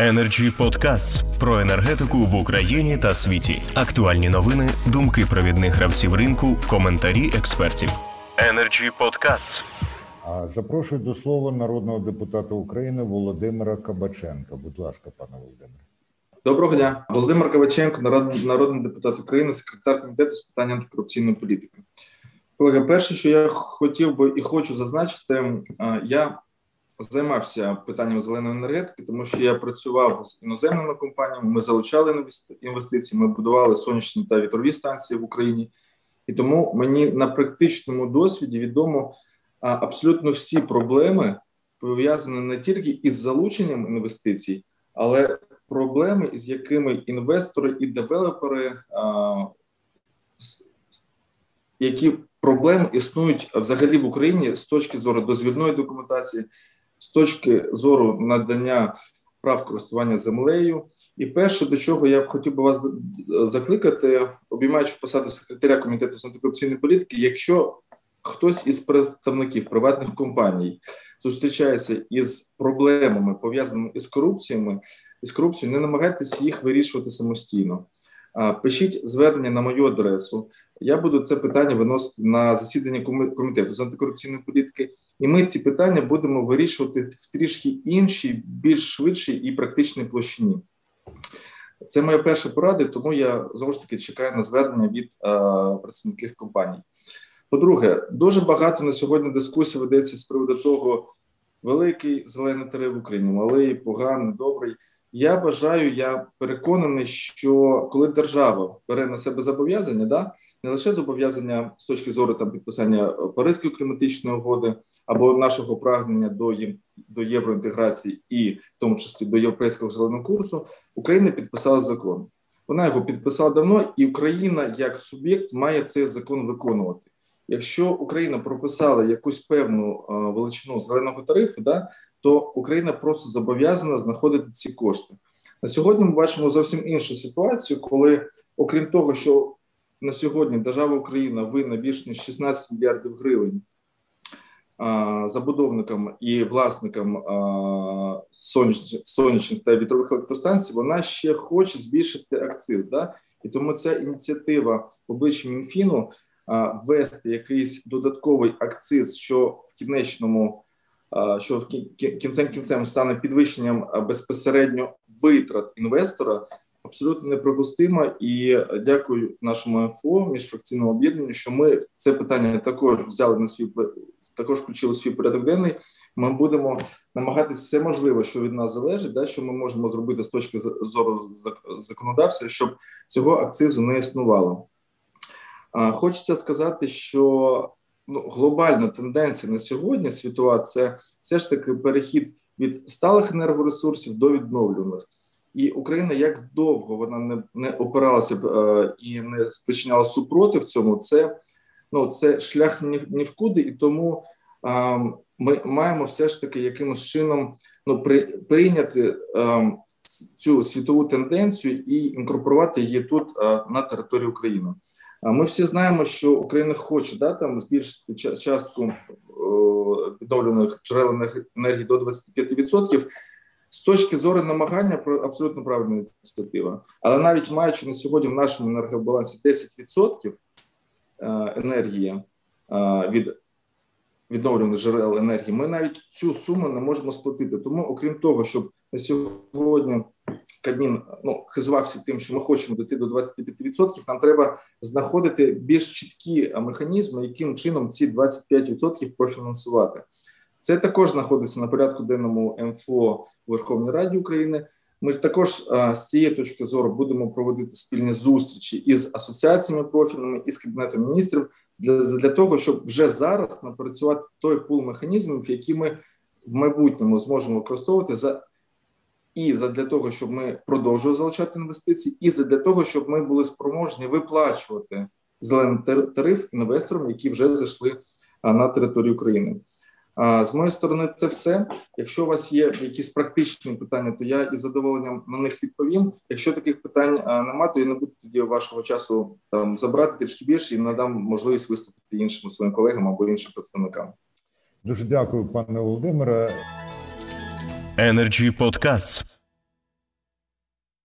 Energy Podcasts про енергетику в Україні та світі. Актуальні новини, думки провідних гравців ринку, коментарі експертів. Energy Podcasts. А Запрошую до слова народного депутата України Володимира Кабаченка. Будь ласка, пане Володимире. Доброго дня, Володимир Каваченко, народ- народний депутат України, секретар комітету з питань антикорупційної політики. Колеги, перше, що я хотів би і хочу зазначити, я займався питанням зеленої енергетики, тому що я працював з іноземними компаніями. Ми залучали інвести- інвестиції, ми будували сонячні та вітрові станції в Україні, і тому мені на практичному досвіді відомо абсолютно всі проблеми пов'язані не тільки із залученням інвестицій, але проблеми, з якими інвестори і девелопери, які проблеми існують взагалі в Україні з точки зору дозвільної документації, з точки зору надання прав користування землею. І перше, до чого я хотів би вас закликати, обіймаючи посаду секретаря комітету з антикорупційної політики, якщо хтось із представників приватних компаній зустрічається із проблемами пов'язаними із корупціями, із корупцією, не намагайтеся їх вирішувати самостійно. Пишіть звернення на мою адресу. Я буду це питання виносити на засідання комітету з антикорупційної політики, і ми ці питання будемо вирішувати в трішки іншій, більш швидшій і практичній площині. Це моя перша порада, тому я знову ж таки чекаю на звернення від е, представників компаній. По-друге, дуже багато на сьогодні дискусій ведеться з приводу того, великий зелений тариф в Україні, малий, поганий, добрий. Я вважаю, я переконаний, що коли держава бере на себе зобов'язання, да не лише зобов'язання з точки зору там підписання Паризької кліматичної угоди або нашого прагнення до є- до євроінтеграції, і в тому числі до європейського зеленого курсу, Україна підписала закон. Вона його підписала давно, і Україна як суб'єкт має цей закон виконувати. Якщо Україна прописала якусь певну величину зеленого тарифу, да то Україна просто зобов'язана знаходити ці кошти. На сьогодні ми бачимо зовсім іншу ситуацію, коли, окрім того, що на сьогодні держава Україна винна більше ніж 16 мільярдів гривень забудовникам і власникам сонячних, та вітрових електростанцій, вона ще хоче збільшити акциз. Да? І тому ця ініціатива в обличчі Мінфіну ввести якийсь додатковий акциз, що в кінечному що в кі- кі- кінцем кінцем стане підвищенням безпосередньо витрат інвестора, абсолютно неприпустимо. І дякую нашому МФО, міжфракційному об'єднанню, що ми це питання також взяли на свій також включили свій порядок денний. Ми будемо намагатись все можливе, що від нас залежить, да, що ми можемо зробити з точки зору зак- законодавства, щоб цього акцизу не існувало. Хочеться сказати, що ну, глобальна тенденція на сьогодні світова це все ж таки перехід від сталих енергоресурсів до відновлюваних. І Україна як довго вона не, не опиралася б е, і не спричиняла супротив цьому, це ну це шлях ні, ні куди, і тому е, ми маємо все ж таки якимось чином ну при, прийняти е, цю світову тенденцію і інкорпорувати її тут е, на території України. Ми всі знаємо, що Україна хоче да, там збільшити частку відновлюваних джерел енергії до 25%. З точки зору намагання про абсолютно правильна ініціатива. Але навіть маючи на сьогодні в нашому енергобалансі 10% е, енергії е, від відновлюваних джерел енергії, ми навіть цю суму не можемо сплатити. Тому, окрім того, щоб на сьогодні Кабмін ну, хизувався тим, що ми хочемо дійти до 25%, нам треба знаходити більш чіткі механізми, яким чином ці 25% профінансувати. Це також знаходиться на порядку денному МФО у Верховній Раді України. Ми також а, з цієї точки зору будемо проводити спільні зустрічі із асоціаціями профільними і з кабінетом міністрів для, для того, щоб вже зараз напрацювати той пул механізмів, які ми в майбутньому зможемо використовувати за і для того, щоб ми продовжували залучати інвестиції, і для того, щоб ми були спроможні виплачувати зелений тариф інвесторам, які вже зайшли на територію України. З моєї сторони, це все. Якщо у вас є якісь практичні питання, то я із задоволенням на них відповім. Якщо таких питань нема, то я не буду тоді вашого часу там забрати трішки більше і надам можливість виступити іншим своїм колегам або іншим представникам. Дуже дякую, пане Володимире. Energy Podcasts.